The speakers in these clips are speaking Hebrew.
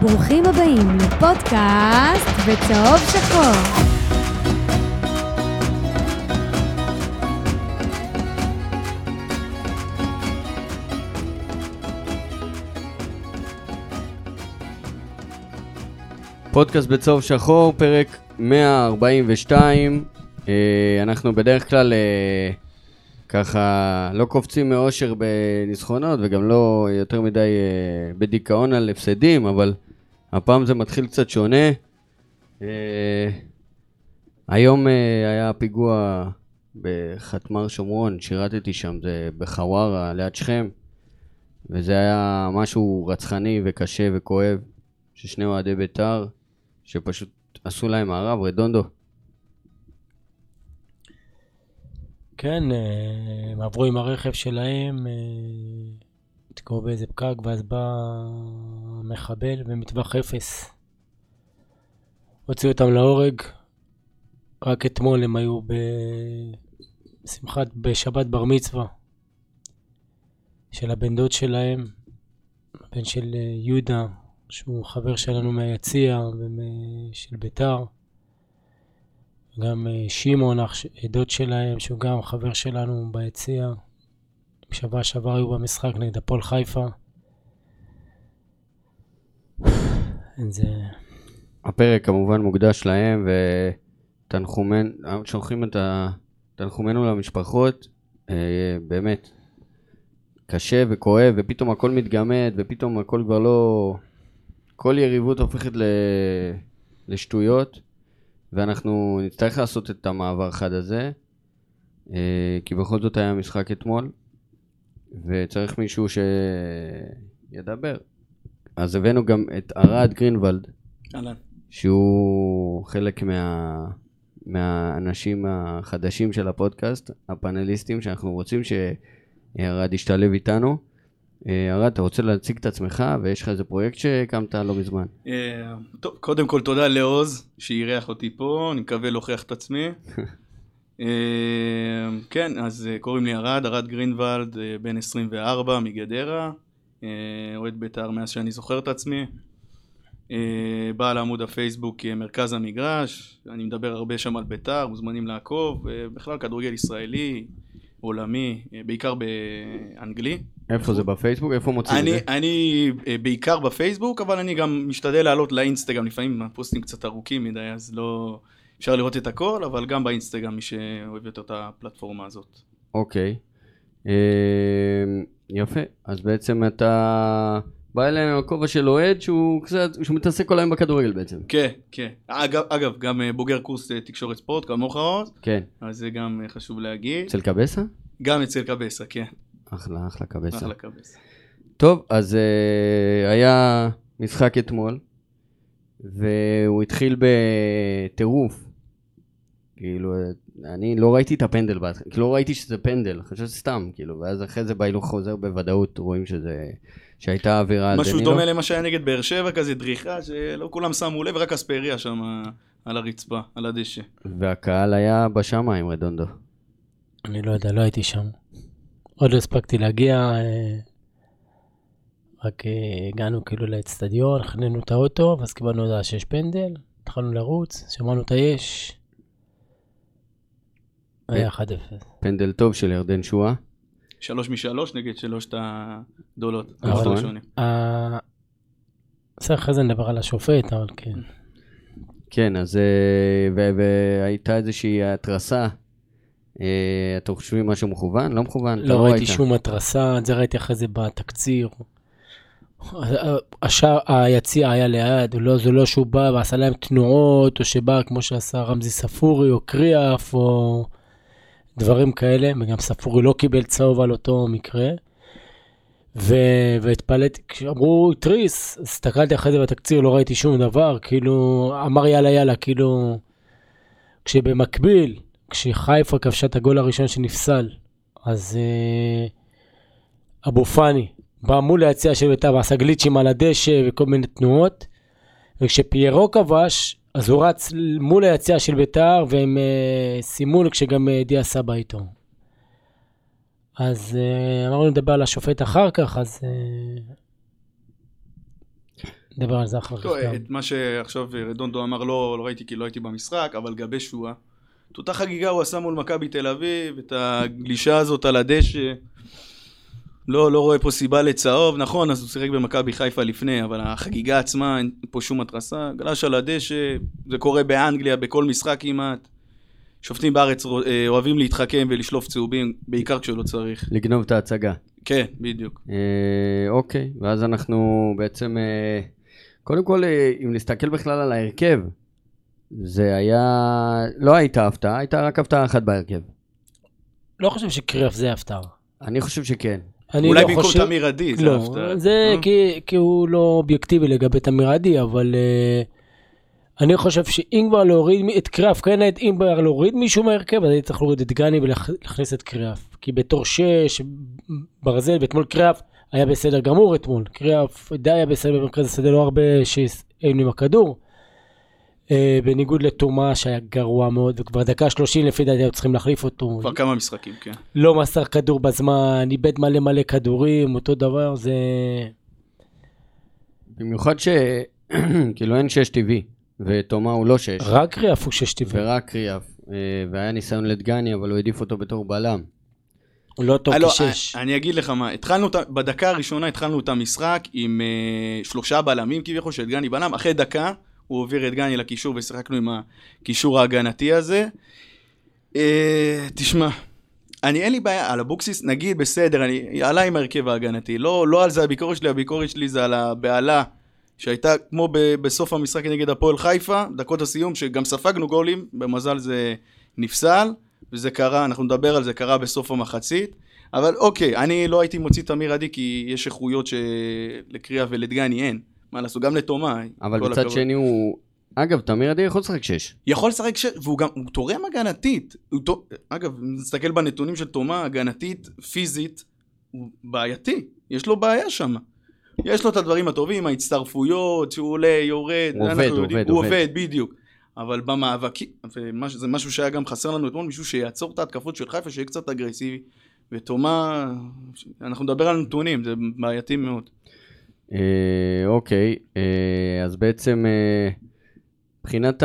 ברוכים הבאים לפודקאסט בצהוב שחור. פודקאסט בצהוב שחור, פרק 142. אה, אנחנו בדרך כלל אה, ככה לא קופצים מאושר בניצחונות וגם לא יותר מדי אה, בדיכאון על הפסדים, אבל הפעם זה מתחיל קצת שונה. אה, היום אה, היה פיגוע בחתמר שומרון, שירתתי שם, זה בחווארה, ליד שכם, וזה היה משהו רצחני וקשה וכואב, ששני אוהדי בית"ר, שפשוט עשו להם מערב, רדונדו. כן, אה, הם עברו עם הרכב שלהם, נתקעו באיזה פקק, ואז בא מחבל במטווח אפס. הוציאו אותם להורג. רק אתמול הם היו בשמחת, בשבת בר מצווה של הבן דוד שלהם, הבן של אה, יהודה, שהוא חבר שלנו מהיציע ושל ביתר. גם אה, שמעון, דוד שלהם, שהוא גם חבר שלנו ביציע. בשבוע שעבר היו במשחק נגד הפועל חיפה. זה... הפרק כמובן מוקדש להם, ותנחומן, שולחים את ה- תנחומינו למשפחות, אה, באמת, קשה וכואב, ופתאום הכל מתגמד, ופתאום הכל כבר לא... כל יריבות הופכת ל... לשטויות, ואנחנו נצטרך לעשות את המעבר חד הזה, אה, כי בכל זאת היה משחק אתמול, וצריך מישהו שידבר. אז הבאנו גם את ארד גרינוולד, אהלן. שהוא חלק מה... מהאנשים החדשים של הפודקאסט, הפאנליסטים, שאנחנו רוצים שארד ישתלב איתנו. אה, ארד, אתה רוצה להציג את עצמך, ויש לך איזה פרויקט שהקמת לא מזמן. אה, טוב, קודם כל תודה לעוז שאירח אותי פה, אני מקווה להוכיח את עצמי. אה, כן, אז אה, קוראים לי ארד, ארד גרינוולד, אה, בן 24 מגדרה, אה, אוהד בית"ר מאז שאני זוכר את עצמי. אה, בעל עמוד הפייסבוק מרכז המגרש, אני מדבר הרבה שם על בית"ר, מוזמנים לעקוב, בכלל כדורגל ישראלי, עולמי, בעיקר באנגלי. איפה זה בפייסבוק? איפה מוצאים את זה? אני בעיקר בפייסבוק, אבל אני גם משתדל לעלות לאינסטגרם, לפעמים הפוסטים קצת ארוכים מדי, אז לא... אפשר לראות את הכל, אבל גם באינסטגרם, מי שאוהב יותר את הפלטפורמה הזאת. אוקיי. אה, יפה. אז בעצם אתה בא אליהם עם הכובע של אוהד שהוא קצת, שהוא מתעסק כל היום בכדורגל בעצם. כן, כן. אגב, אגב גם אה, בוגר קורס אה, תקשורת ספורט, כמוך עוז, כן. אז זה גם אה, חשוב להגיד. אצל קבסה? גם אצל קבסה, כן. אחלה, אחלה קבסה. אחלה קבסה. טוב, אז uh, היה משחק אתמול, והוא התחיל בטירוף. כאילו, אה, אני לא ראיתי את הפנדל בהתחלה, כאילו לא ראיתי שזה פנדל, חשבתי שזה סתם, כאילו, ואז אחרי זה בהילוך חוזר בוודאות, רואים שזה, שהייתה עבירה על משהו דנילו. דומה למה שהיה נגד באר שבע, כזה דריכה, שלא כולם שמו לב, רק אספריה שם על הרצפה, על הדשא. והקהל היה בשמיים, רדונדו. אני לא יודע, לא הייתי שם. עוד לא הספקתי להגיע, אה, רק אה, הגענו כאילו לאצטדיון, חנינו את האוטו, ואז קיבלנו הודעה שיש פנדל, התחלנו לרוץ, שמענו את היש. היה 1-0. פנדל טוב של ירדן שואה. שלוש משלוש נגד שלושת הדולות. נכון. אה, בסדר, אחרי זה נדבר על השופט, אבל כן. כן, אז אה, והייתה איזושהי התרסה. אה, אתם חושבים משהו מכוון? לא מכוון? אתה לא ראיתי ראית. שום התרסה, את זה ראיתי אחרי זה בתקציר. השער, היציע היה ליד, לא, זה לא שהוא בא ועשה להם תנועות, או שבא כמו שעשה רמזי ספורי, או קריאף, או דברים כאלה, וגם ספורי לא קיבל צהוב על אותו מקרה. ו- והתפלאתי, כשאמרו תריס, הסתכלתי אחרי זה בתקציר, לא ראיתי שום דבר, כאילו, אמר יאללה יאללה, כאילו, כשבמקביל, כשחיפה כבשה את הגול הראשון שנפסל, אז אה, אבו פאני בא מול היציע של בית"ר ועשה גליצ'ים על הדשא וכל מיני תנועות, וכשפיירו כבש, אז הוא רץ מול היציע של בית"ר והם אה, סיימו כשגם אה, דיה סבא איתו. אז אה, אמרנו לדבר על השופט אחר כך, אז נדבר על זה אחר כך. את מה שעכשיו רדונדו אמר לא, לא ראיתי כי לא הייתי במשחק, אבל לגבי שואה, את אותה חגיגה הוא עשה מול מכבי תל אביב, את הגלישה הזאת על הדשא. לא, לא רואה פה סיבה לצהוב, נכון, אז הוא שיחק במכבי חיפה לפני, אבל החגיגה עצמה, אין פה שום התרסה. גלש על הדשא, זה קורה באנגליה, בכל משחק כמעט. שופטים בארץ אה, אוהבים להתחכם ולשלוף צהובים, בעיקר כשלא צריך. לגנוב את ההצגה. כן, בדיוק. אה, אוקיי, ואז אנחנו בעצם, אה, קודם כל, אה, אם נסתכל בכלל על ההרכב, זה היה, לא הייתה הפתעה, הייתה רק הפתעה אחת בהרכב. לא חושב שקריאף זה הפתעה. אני חושב שכן. אני אולי לא במקום חושב- תמיר עדי, זה לא, הפתעה. זה אה? כי, כי הוא לא אובייקטיבי לגבי תמיר עדי, אבל uh, אני חושב שאם כבר להוריד את קריאף, כן, אם כבר להוריד מישהו מהרכב, אז הייתי צריך להוריד את גני ולהכניס את קריאף. כי בתור שש, ברזל, ואתמול קריאף היה בסדר גמור אתמול. קריאף די היה בסדר במרכז השדה, לא הרבה שהיינו עם הכדור. Uh, בניגוד לתומה שהיה גרוע מאוד, וכבר דקה 30 לפי דעתי היו צריכים להחליף אותו. כבר כמה משחקים, כן. לא מסר כדור בזמן, איבד מלא מלא כדורים, אותו דבר, זה... במיוחד ש... כאילו אין שש טבעי, ותומה הוא לא שש, רק קריאף הוא שש טבעי. ורק קריאף. אה, והיה ניסיון לדגני, אבל הוא העדיף אותו בתור בלם. הוא לא טוב אה, לא, כשש. אני אגיד לך מה, התחלנו, בדקה הראשונה התחלנו את המשחק עם אה, שלושה בלמים כביכול, שאת גני בלם, אחרי דקה הוא העביר את גני לקישור ושיחקנו עם הקישור ההגנתי הזה. אה, תשמע, אני אין לי בעיה, על אבוקסיס נגיד בסדר, אני עלה עם ההרכב ההגנתי, לא, לא על זה הביקורת שלי, הביקורת שלי זה על הבהלה שהייתה כמו ב, בסוף המשחק נגד הפועל חיפה, דקות הסיום, שגם ספגנו גולים, במזל זה נפסל, וזה קרה, אנחנו נדבר על זה, קרה בסוף המחצית. אבל אוקיי, אני לא הייתי מוציא את אמיר עדי כי יש איכויות שלקריאה ולדגני אין. מה לעשות, גם לתומה. אבל מצד. שני הוא... אגב, תמיר עדי יכול לשחק שש. יכול לשחק ש... והוא גם, הוא תורם הגנתית. הוא תור... אגב, נסתכל בנתונים של תומה, הגנתית, פיזית, הוא בעייתי. יש לו בעיה שם. יש לו את הדברים הטובים, ההצטרפויות, שהוא עולה, יורד. הוא זה עובד, הוא. עובד, הוא עובד. עובד, בדיוק. אבל במאבקים, וזה משהו שהיה גם חסר לנו אתמול, מישהו שיעצור את ההתקפות של חיפה, שיהיה קצת אגרסיבי. ותומה, אנחנו נדבר על נתונים, זה בעייתי מאוד. אה, אוקיי, אה, אז בעצם אה, מבחינת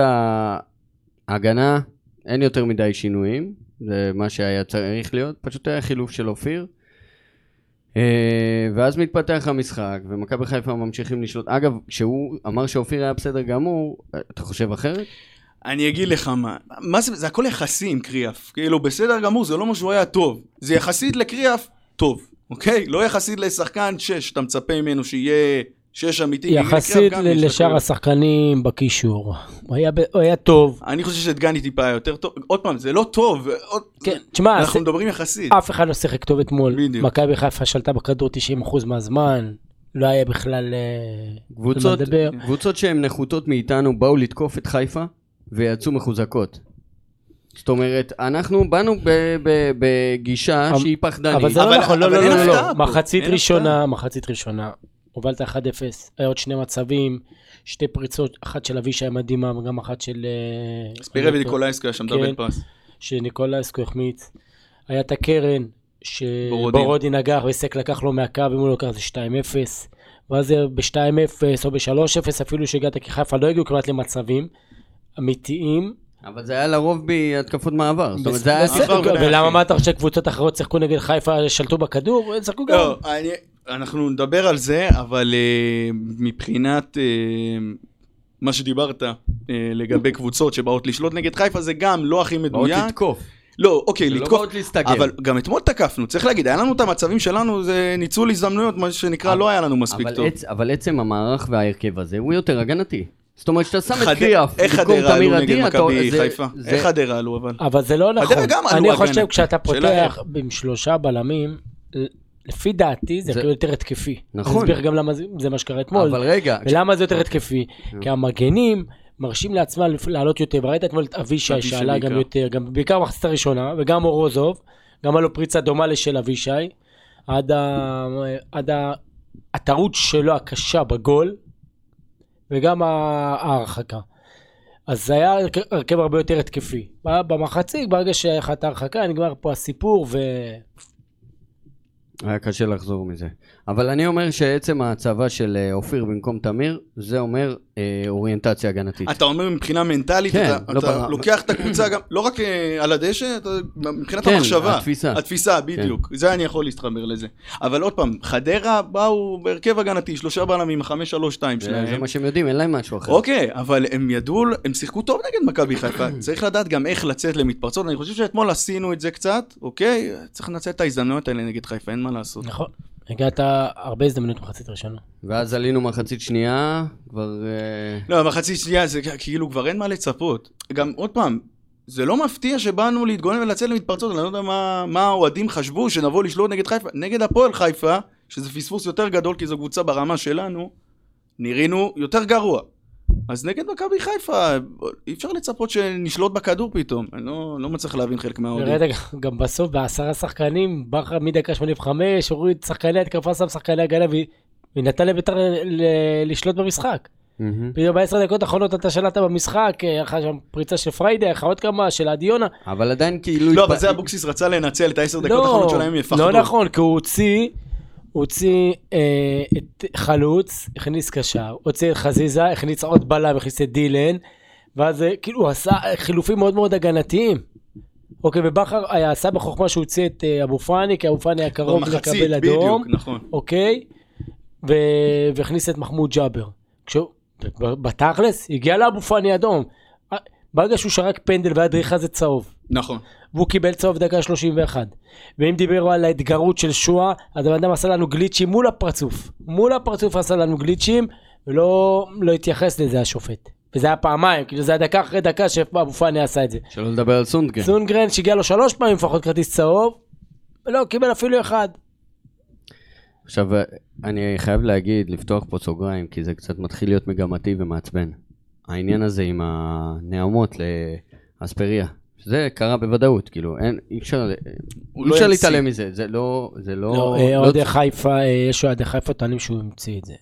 ההגנה אין יותר מדי שינויים, זה מה שהיה צריך להיות, פשוט היה חילוף של אופיר. אה, ואז מתפתח המשחק, ומכבי חיפה ממשיכים לשלוט. אגב, כשהוא אמר שאופיר היה בסדר גמור, אתה חושב אחרת? אני אגיד לך מה, מה זה, זה הכל יחסי עם קריאף. כאילו, בסדר גמור, זה לא מה שהוא היה טוב. זה יחסית לקריאף, טוב, אוקיי? לא יחסית לשחקן שש, אתה מצפה ממנו שיהיה שש אמיתי. כי לקריאף יחסית לשאר. השחקנים בקישור. הוא היה ב- הוא היה טוב. אני חושב שדגני טיפה יותר טוב. עוד פעם, זה לא טוב. עוד... כן, תשמע, אנחנו זה- מדברים יחסית. אף אחד לא שיחק טוב אתמול. בדיוק. מכבי חיפה שלטה בכדור 90% מהזמן. לא היה בכלל... אה, קבוצות, לדבר. קבוצות שהן נחותות מאיתנו באו לתקוף את חיפה ויצאו מחוזקות. זאת אומרת, אנחנו באנו ב- ב- בגישה שהיא פחדנית. אבל זה לא אבל- נכון, לא, לא, לא, לא, לא. מחצית ראשונה, מחצית ראשונה. הובלת 1-0, היה עוד שני מצבים, שתי פריצות, אחת של אבישי מדהימה וגם אחת של... אה, ספירה וניקולאיסקו היה שם כן. דאבל פאס. שניקולאסקו החמיץ. היה את הקרן. שבורודי נגח וסק לקח לו מהקו, אם הוא לא לקח זה 2-0. ואז זה ב-2-0 או ב-3-0, אפילו שהגעת כחיפה, לא הגיעו כמעט למצבים אמיתיים. אבל זה היה לרוב בהתקפות מעבר. זאת אומרת, זה היה... עבר ולמה ולהכין. אמרת שקבוצות אחרות שיחקו נגד חיפה, שלטו בכדור? הם שיחקו גם. לא, אני, אנחנו נדבר על זה, אבל uh, מבחינת uh, מה שדיברת uh, לגבי קבוצות שבאות לשלוט נגד חיפה, זה גם לא הכי באות מדויק. לתקוף. לא, אוקיי, זה לא לתקוף. באות להסתגר. אבל גם אתמול תקפנו, צריך להגיד, היה לנו את המצבים שלנו, זה ניצול הזדמנויות, מה שנקרא, אבל- לא היה לנו מספיק אבל טוב. עצ- אבל עצם המערך וההרכב הזה הוא יותר הגנתי. זאת אומרת, שאתה שם את קריאף איך במקום תמיר נגד עדי, אתה... איך חדרה עלו אבל? אבל זה לא נכון. אני. חושב כשאתה פותח. עם שלושה בלמים, לפי דעתי זה כאילו יותר התקפי. נכון. אני אסביר גם למה זה- מה שקרה אתמול. אבל רגע, ולמה זה יותר התקפי? כי המגנים מרשים לעצמם לעלות יותר, וראית אתמול את אבישי שעלה גם. יותר, גם בעיקר במחצית הראשונה, וגם אורוזוב, גם היה לו פריצה דומה לשל אבישי, עד, ה... עד ה... הטעות שלו הקשה בגול, וגם ההרחקה. אז זה היה הרכב- הרבה יותר התקפי. במחצית, ברגע שהיה לך את ההרחקה, נגמר פה הסיפור, ו... היה קשה לחזור מזה. אבל אני אומר שעצם ההצבה של אה, אופיר במקום תמיר, זה אומר אה, אוריינטציה הגנתית. אתה אומר מבחינה מנטלית, כן, אתה, לא אתה ברמה- לוקח את הקבוצה גם, לא רק אה, על הדשא, אתה, מבחינת כן, המחשבה. התפיסה. התפיסה, בדיוק. זה אני יכול להתחבר לזה. אבל עוד פעם, חדרה באו בהרכב הגנתי, שלושה בלמים, חמש, שלוש, שתיים זה, שלהם. זה מה שהם יודעים, אין להם משהו אחר. אוקיי, אבל הם ידעו, הם שיחקו טוב נגד מכבי חיפה, צריך לדעת גם איך לצאת למתפרצות, אני חושב שאתמול עשינו את זה קצת, אוקיי? צריך לנצל את ההזדמנויות האלה נגד חיפה, אין מה לעשות. נכון. הגעת הרבה הזדמנות במחצית ראשונה. ואז עלינו מחצית שנייה, כבר... אה, לא, מחצית שנייה זה כאילו כבר אין מה לצפות. גם עוד פעם, זה לא מפתיע שבאנו להתגונן ולצאת למתפרצות, אני לא יודע מה מה האוהדים חשבו שנבוא לשלוט נגד חיפה. נגד הפועל חיפה, שזה פספוס יותר גדול כי זו קבוצה ברמה שלנו, נראינו יותר גרוע. אז נגד מכבי חיפה, אי אפשר לצפות שנשלוט בכדור פתאום. אני לא, לא מצליח להבין חלק מהאוהדים. וראית גם- בסוף בעשרה שחקנים, בכר מדקה 85, הוריד שחקני התקפה, שם שחקני הגנה ונתן לביתר לשלוט במשחק. פתאום בעשר דקות האחרונות אתה שלטת במשחק, אה, אחר שם פריצה של פריידי, אחר עוד כמה, של עדי יונה. אבל עדיין כאילו... לא, אבל זה אבוקסיס רצה לנצל את העשר דקות האחרונות שלהם, הם יפחדו. לא נכון, כי הוא הוציא, הוציא אה, את חלוץ, הכניס קשר, הוציא את חזיזה, הכניס עוד בלם, הכניס את דילן, ואז אה, כאילו הוא עשה חילופים מאוד מאוד הגנתיים. אוקיי, ובכר היה עשה בחוכמה שהוא הוציא את אה, אבו פאני, כי אבו פאני היה קרוב לקבל אדום, בדיוק, נכון. אוקיי, ו... והכניס את מחמוד ג'אבר. כשהוא, בתכלס, הגיע לאבו פאני אדום. אה, ברגע שהוא שרק פנדל והיה דריכה זה צהוב. נכון. והוא קיבל צהוב דקה 31. ואם דיברו על ההתגרות של שואה, אז הבן אדם עשה לנו גליצ'ים מול הפרצוף. מול הפרצוף עשה לנו גליצ'ים, ולא לא התייחס לזה השופט. וזה היה פעמיים, כאילו זה היה דקה אחרי דקה שאבו פאני עשה את זה. שלא לדבר על סונדגרן. סונגרן שהגיע לו שלוש פעמים לפחות כרטיס צהוב, ולא קיבל אפילו אחד. עכשיו, אני חייב להגיד, לפתוח פה סוגריים, כי זה קצת מתחיל להיות מגמתי ומעצבן. העניין הזה עם הנעמות לאספריה. זה קרה בוודאות, כאילו, אין, אי אפשר, אי לא אפשר. להתעלם מזה, זה לא, זה לא, לא, אה, לא אוהדי חיפה, אה, יש אוהדי חיפה טוענים שהוא המציא את זה.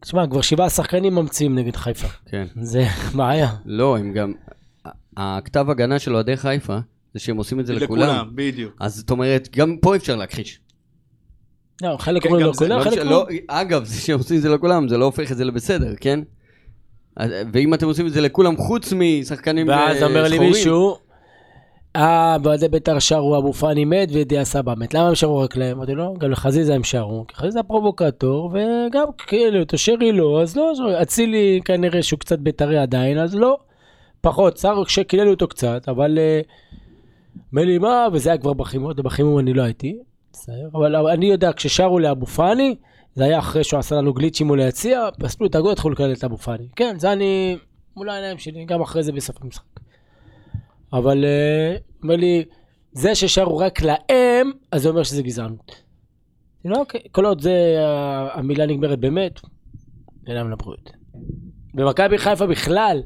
תשמע, כבר שבעה שחקנים ממציאים נגד חיפה. כן. זה בעיה. לא, הם גם, הכתב הגנה של אוהדי חיפה, זה שהם עושים את זה לכולם. לכולם, בדיוק. אז זאת אומרת, גם פה אפשר להכחיש. לא, חלק כן, אומרים גם לא זה כולם, לא חלק אומרים... לא, אגב, זה שהם עושים את זה לכולם, זה לא הופך את זה לבסדר, כן? ואם אתם עושים את זה לכולם חוץ משחקנים אה, ואז אומר לי שחורים, מישהו, אה, באוהדי בית"ר שרו אבו פאני מת ודיה סבא מת. למה הם שרו רק להם? אמרתי לו, גם לחזיזה הם שרו, כי חזיזה פרובוקטור, וגם כאילו, את שרי לא, אז לא. אצילי כנראה שהוא קצת בית"רי עדיין, אז לא. פחות, שר שקיללו אותו קצת, אבל... אה, אומר לי, מה, וזה היה כבר בחימום, בחימום אני לא הייתי, בסדר, אבל אני יודע, כששרו לאבו פאני, זה היה אחרי שהוא עשה לנו גליצ'ים מול היציע, פסלו את הגול, התחילו לקלל את אבו פאני. כן, זה אני, מול העיניים שלי, גם אחרי זה בסוף המשחק. אבל אה, אומר לי, זה ששרו רק להם, אז זה אומר שזה גזענות. לא, אוקיי, כל עוד זה, המילה נגמרת באמת, אינם לבריאות. במכבי חיפה בכלל,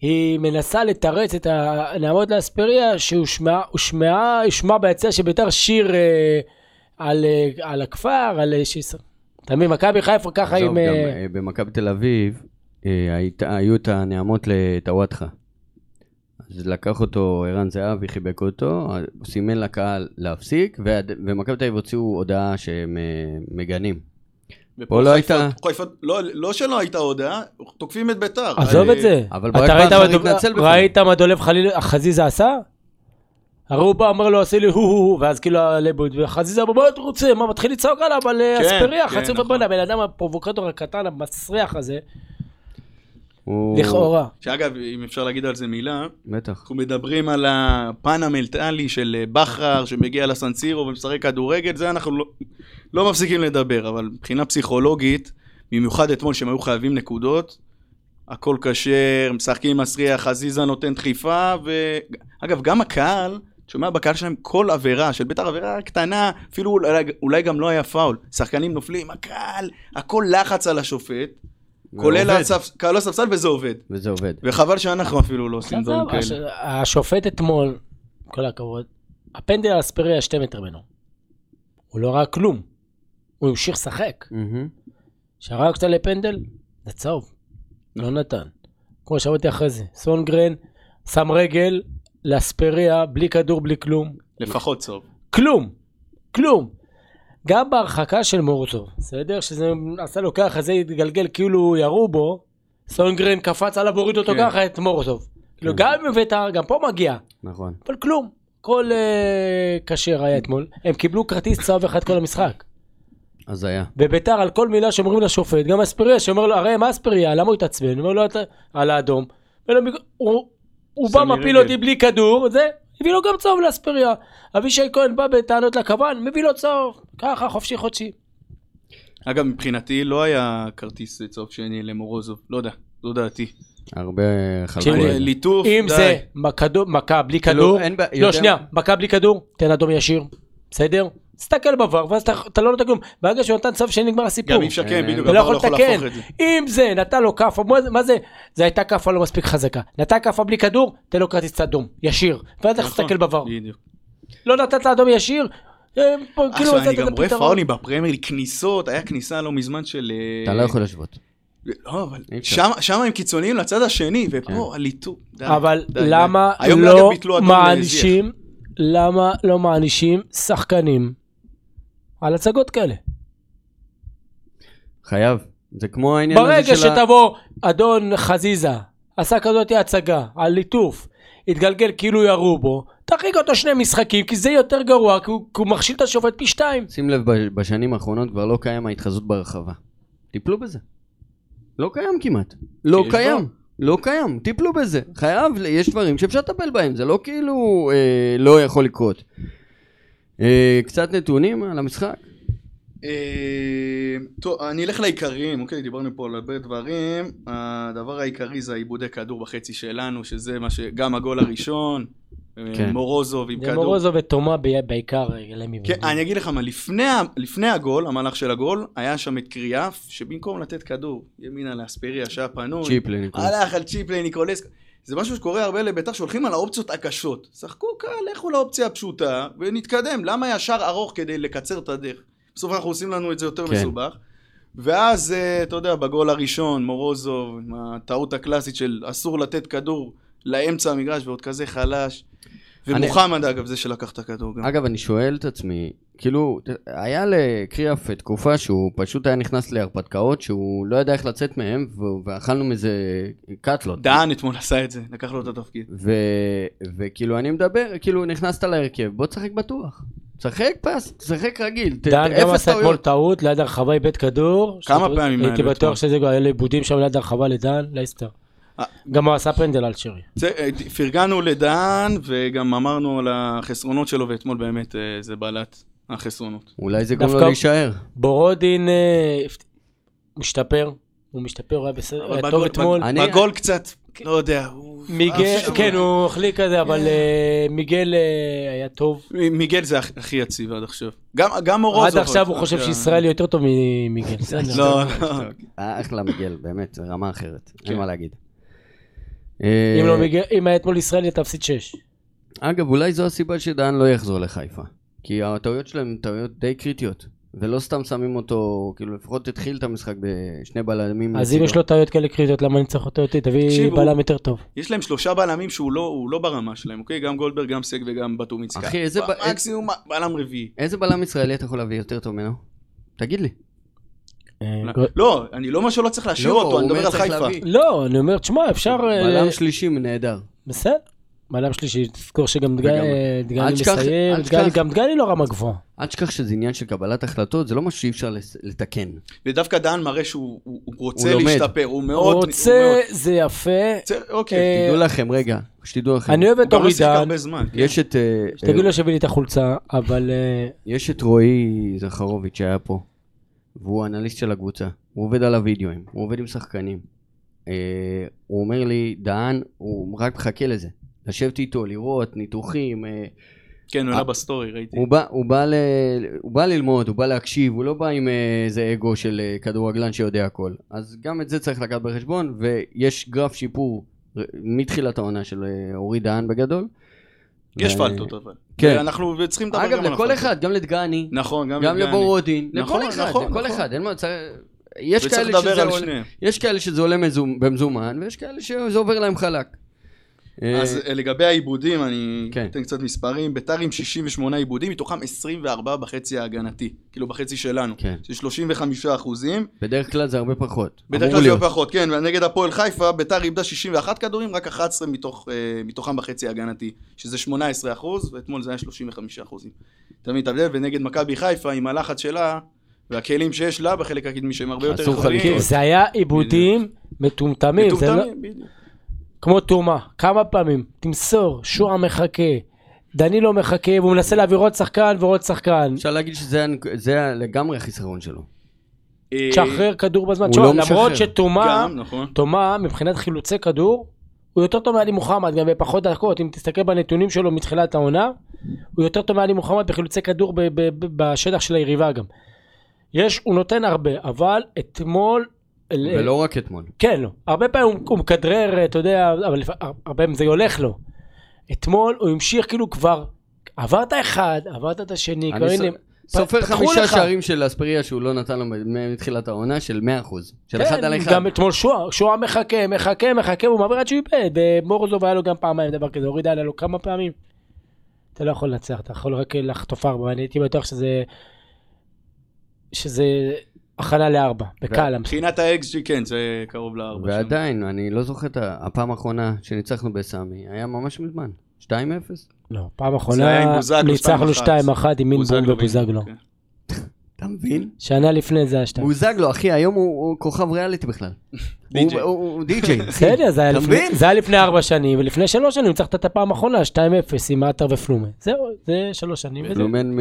היא מנסה לתרץ את הנעמות לאספריה, שהושמעה, הושמעה, הושמע ביציע של בית"ר שיר אה, על, אה, על הכפר, על אה, שיס... אתה מבין, מכבי חיפה ככה עזוב, עם... גם אה, אה, במכבי תל אביב, אה, היו את הנעמות לטוואטחה. אז לקח אותו ערן זהבי, חיבק אותו, סימן לקהל להפסיק, ומכבי תל אביב הוציאו הודעה שהם מגנים. פה לא הייתה- לא, לא שלא הייתה הודעה, תוקפים את ביתר. עזוב את זה. אבל אתה ברק ראית בכר התנצל בפניו. ראית מה דולב חליל חזיזה עשה? הרי הוא בא, אומר לו, עשה לי הו הו הו, ואז כאילו הלבוד, וחזיזה אמר, מה אתה רוצה? מה, מתחיל לצעוק עליו על אספריה, כן, חצוף נכון. הבן אדם הפרובוקטור הקטן, המסריח הזה, לכאורה. שאגב, אם אפשר להגיד על זה מילה, בטח. אנחנו מדברים על הפן המנטלי של אה, בכר שמגיע לסנסירו ומשחק כדורגל, זה אנחנו לא, לא מפסיקים לדבר, אבל מבחינה פסיכולוגית, במיוחד אתמול שהם היו חייבים נקודות, הכל כשר, משחקים עם מסריח, חזיזה נותן דחיפה, ואגב, גם הקהל, שומע בקהל שלהם כל עבירה, של בית"ר עבירה קטנה, אפילו אולי, אולי גם לא היה פאול, שחקנים נופלים, הקהל, הכל לחץ על השופט, כולל קהל הספסל וזה עובד. וזה עובד. וחבל שאנחנו אפילו לא עושים דברים עזוב, הש- כאלה. השופט אתמול, כל הכבוד, הפנדל על אספריה שתי מטר ממנו. הוא לא ראה כלום. הוא המשיך לשחק. מהמם. שרק קצת לפנדל, זה צהוב. לא נתן. כמו שאמרתי אחרי זה, סונגרן שם רגל לאספריה, בלי כדור, בלי כלום. לפחות צהוב. כלום. כלום. גם בהרחקה של מורוזוב, בסדר? שזה עשה לו ככה, זה התגלגל כאילו ירו בו, סונגרן קפץ עליו והוריד אותו כן. ככה את מורוזוב. כאילו גם עם בית"ר, גם פה מגיע, נכון. אבל כלום. אה, כשר היה אתמול. הם קיבלו כרטיס צהוב אחד כל המשחק. אז היה. בביתר על כל מילה שאומרים לשופט, גם אספריה שאומר לו, הרי מה אספריה, למה הוא התעצבן? אומר לו, "אתה- על האדום. הוא, הוא בא מפיל. אותי בלי כדור, זה, הביא לו גם צהוב לאספריה. אבישי כהן בא בטענות לקב"ן, מביא לו צהוב. ככה, חופשי חודשי. אגב, מבחינתי לא היה כרטיס צהוב שני למורוזוב, לא יודע, זו דעתי. הרבה חלקו זה. ליטוף, אם די. זה מכדור- מכה בלי כאילו, כדור, לא שנייה, מכה בלי כדור, תן אדום ישיר, בסדר? תסתכל בעבר, ואז אתה- אתה לא נותן כלום. ברגע שהוא נתן צהוב שני נגמר הסיפור. גם אי אפשר, כן, בדיוק, אתה לא יכול לא יכול לתקן. להפוך את זה. אם זה נתן לו כאפה, מה זה- זה? הייתה כאפה לא מספיק חזקה. נתן כאפה בלי כדור, תן לו כרטיס אדום, ישיר. ואז לך נכון, תסתכל בעבר. בדיוק. לא נתת אדום ישיר, אה, פה, כאילו עכשיו, אני גם רואה. פאולים בפרמייר, כניסות, היה כניסה לא מזמן של... אה, אתה לא יכול להשוות. לא, אבל. שם- שם הם קיצוניים לצד השני, כן. ופה הליטוף. די, אבל. למה לא מענישים, למה לא מענישים שחקנים על הצגות כאלה? חייב. זה כמו העניין הזה ברגע של ה... שתבוא אדון חזיזה, עשה כזאת הצגה על ליטוף, התגלגל כאילו ירו בו, תרחיק אותו שני משחקים, כי זה יותר גרוע, כי הוא, כי הוא מכשיל את השופט פי שתיים. שים לב, בשנים האחרונות כבר לא קיים ההתחזות ברחבה. טיפלו בזה. לא קיים כמעט. לא קיים. כבר? לא קיים, טיפלו בזה. חייב, יש דברים שאפשר לטפל בהם, זה לא כאילו אה, לא יכול לקרות. אה, קצת נתונים על המשחק. אה, טוב, אני אלך לעיקריים, אוקיי, דיברנו פה על הרבה דברים. הדבר העיקרי זה העיבודי כדור בחצי שלנו, שזה מה ש... גם הגול הראשון, אה, כן. מורוזוב עם זה כדור. מורוזוב ותומה בעיקר, כן, אני אגיד לך מה, לפני, לפני הגול, המהלך של הגול, היה שם את קריאף, שבמקום לתת כדור ימינה לאספריה שהיה פנוי, צ'יפלי. הלך על צ'יפלי ניקולסקו. זה משהו שקורה הרבה לבית"ר, שהולכים על האופציות הקשות. שחקו קל, לכו לאופציה הפשוטה, ונתקדם. למה ישר ארוך כדי לקצר את הדרך? בסוף אנחנו עושים לנו את זה יותר כן. מסובך. ואז, אה, אתה יודע, בגול הראשון, מורוזוב, עם הטעות הקלאסית של אסור לתת כדור לאמצע המגרש ועוד כזה חלש. אני- ומוחמד, אגב, זה שלקח את הכדור גם. אגב, אני שואל את עצמי, כאילו, היה לקריאף תקופה שהוא פשוט היה נכנס להרפתקאות שהוא לא ידע איך לצאת מהם, ואכלנו מזה קאטלות. דהן אתמול עשה את זה, לקח לו את התפקיד. וכאילו, אני מדבר, כאילו, נכנסת להרכב, בוא תשחק בטוח. תשחק פס, תשחק רגיל. דן גם עשה אתמול. טעות, ליד הרחבה איבד כדור. כמה פעמים הייתי בטוח? שזה היה לעיבודים שם ליד הרחבה לדן, לייסטר. אה. גם הוא עשה פנדל על שרי. אה, פרגנו לדן, וגם אמרנו על החסרונות שלו, ואתמול באמת אה, זה בלט, החסרונות. אולי זה דווקא- לו להישאר. בורודין אה, משתפר, הוא משתפר, הוא היה בסדר, היה טוב אתמול. אני- בגול קצת, לא יודע, שם. כן, הוא החליק כזה, אבל אה, מיגל אה, היה טוב. מיגל זה הכ- הכי יציב עד עכשיו. גם, גם מורוזוב. עד עכשיו הוא חושב שישראל יותר טוב ממיגל. לא, לא. אה, אחלה מיגל, באמת, רמה אחרת. אין כן. מה להגיד. אם אה, לא אם היה אתמול ישראל, היא תפסיד 6. אגב, אולי זו הסיבה שדהן לא יחזור לחיפה. כי הטעויות שלהם הן טעויות די קריטיות. ולא סתם שמים אותו, כאילו לפחות התחיל את המשחק בשני בלמים. אז אם. יש לו טעויות כאלה קריטיות, למה אני צריך אותו? תביא תקשיבו. בלם יותר טוב. יש להם שלושה בלמים שהוא לא, לא ברמה שלהם, אוקיי? גם גולדברג, גם סק וגם בטומיצקה. אחי, איזה ב- מקסימום בלם רביעי. איזה בלם ישראלי אתה יכול להביא יותר טוב ממנו? תגיד לי. אה, לא, לא, אני לא אומר שלא צריך להשאיר לא, אותו, אני מדבר על צריך חיפה. לא, אני אומר, תשמע, אפשר... אה, בלם שלישי נהדר. בסדר. בלם שלישי, תזכור שגם דגני תשכח- מסיים, גם דגני לא רמה גבוהה. אל תשכח שזה עניין של קבלת החלטות, זה לא משהו שאי אפשר לתקן. ודווקא דן מראה שהוא הוא- הוא רוצה. להשתפר, הוא מאוד... רוצה, זה יפה. אוקיי. אה, תדעו לכם, רגע, שתדעו לכם. אני אוהב את הרבה זמן. כן. יש את... אה, שתגיד אה, לו שיביא לי את החולצה, אבל אה, יש את רועי זכרוביץ' שהיה פה, והוא אנליסט של הקבוצה, הוא עובד על הוידאוים, הוא עובד עם שחקנים. אה, הוא אומר לי, דהן, הוא רק מחכה לזה. לשבת איתו, לראות, ניתוחים, אה, כן, הוא אה, עלה בסטורי, ראיתי. הוא בא, הוא, בא ל... הוא בא ללמוד, הוא בא להקשיב, הוא לא בא עם אה, איזה אגו של אה, כדורגלן שיודע הכל. אז גם את זה צריך לקחת בחשבון, ויש גרף שיפור מתחילת העונה של אה, אורי דהן בגדול. יש ו- פלטות אבל. כן. אנחנו צריכים לדבר אגב, גם על לכל הפלטות. אחד, גם לדגני, נכון, גם גם לדגני. לבורודין, נכון, לכל אחד, נכון, לכל נכון. אחד, אין מה, צריך... יש כאלה, שזה עולה, שניהם. יש כאלה שזה עולה מזומ, במזומן, ויש כאלה שזה עובר להם חלק. אה, אז אה, לגבי העיבודים, אני כן. אתן קצת מספרים. ביתר עם 68 עיבודים, מתוכם 24 בחצי ההגנתי. כאילו בחצי שלנו. כן. זה 35 אחוזים. בדרך כלל זה הרבה פחות. בדרך כלל זה. הרבה פחות, כן. ונגד הפועל חיפה, ביתר איבדה 61 כדורים, רק 11 מתוך, אה, מתוכם בחצי ההגנתי. שזה 18 אחוז, ואתמול זה היה 35 אחוזים. אתה מבין את ההבדל? ונגד מכבי חיפה, עם הלחץ שלה, והכלים שיש לה בחלק הקדמי שהם הרבה יותר יכולים. זה היה עיבודים מטומטמים, לא... מטומטמים, בדיוק. כמו תומה, כמה פעמים, תמסור, שועה מחכה, דנילו מחכה, והוא מנסה להעביר עוד שחקן ועוד שחקן. אפשר להגיד שזה לגמרי החיסרון שלו. אה, תשחרר כדור בזמן. תשמע, לא למרות. שתומה, נכון. תומה, מבחינת חילוצי כדור, הוא יותר טוב מעלי מוחמד, גם בפחות דקות, אם תסתכל בנתונים שלו מתחילת העונה, הוא יותר טוב מעלי מוחמד בחילוצי כדור ב- ב- ב- בשטח של היריבה גם. יש, הוא נותן הרבה, אבל אתמול... ולא רק אתמול. כן, לא. הרבה פעמים הוא, הוא מכדרר, אתה יודע, אבל הרבה פעמים זה הולך לו. אתמול הוא המשיך כאילו כבר, עברת אחד, עברת את השני, כבר הנה, סופר חמישה לך. שערים של אספריה שהוא לא נתן לו מתחילת העונה של 100%. של אחד על אחד. כן, גם אתמול שועה, שועה מחכה, מחכה, מחכה, הוא מעביר עד שהוא איבד, ומורוזוב היה לו גם פעמיים דבר כזה, הוריד עליה לו כמה פעמים. אתה לא יכול לנצח, אתה יכול רק לחטוף ארבע, אני הייתי בטוח שזה... שזה הכנה לארבע, בקל. מבחינת ה-XG, כן, זה קרוב לארבע. שם. ועדיין, אני לא זוכר את הפעם האחרונה שניצחנו בסמי, היה ממש מזמן. 2-0? לא, פעם אחרונה ניצחנו 2-1. 2-1 עם מינבום בוזגלו ובוזגלו. כן. אתה מבין? שנה לפני זה היה 2. בוזגלו, אחי, היום הוא כוכב ריאליטי בכלל. די.ג'יי. הוא- די.ג'יי. בסדר, זה היה לפני- מבין? זה היה לפני ארבע שנים, ולפני שלוש שנים ניצחת את הפעם האחרונה, 2-0 עם עטר ופלומה. זהו, זה שלוש שנים. וזה- לומן מ...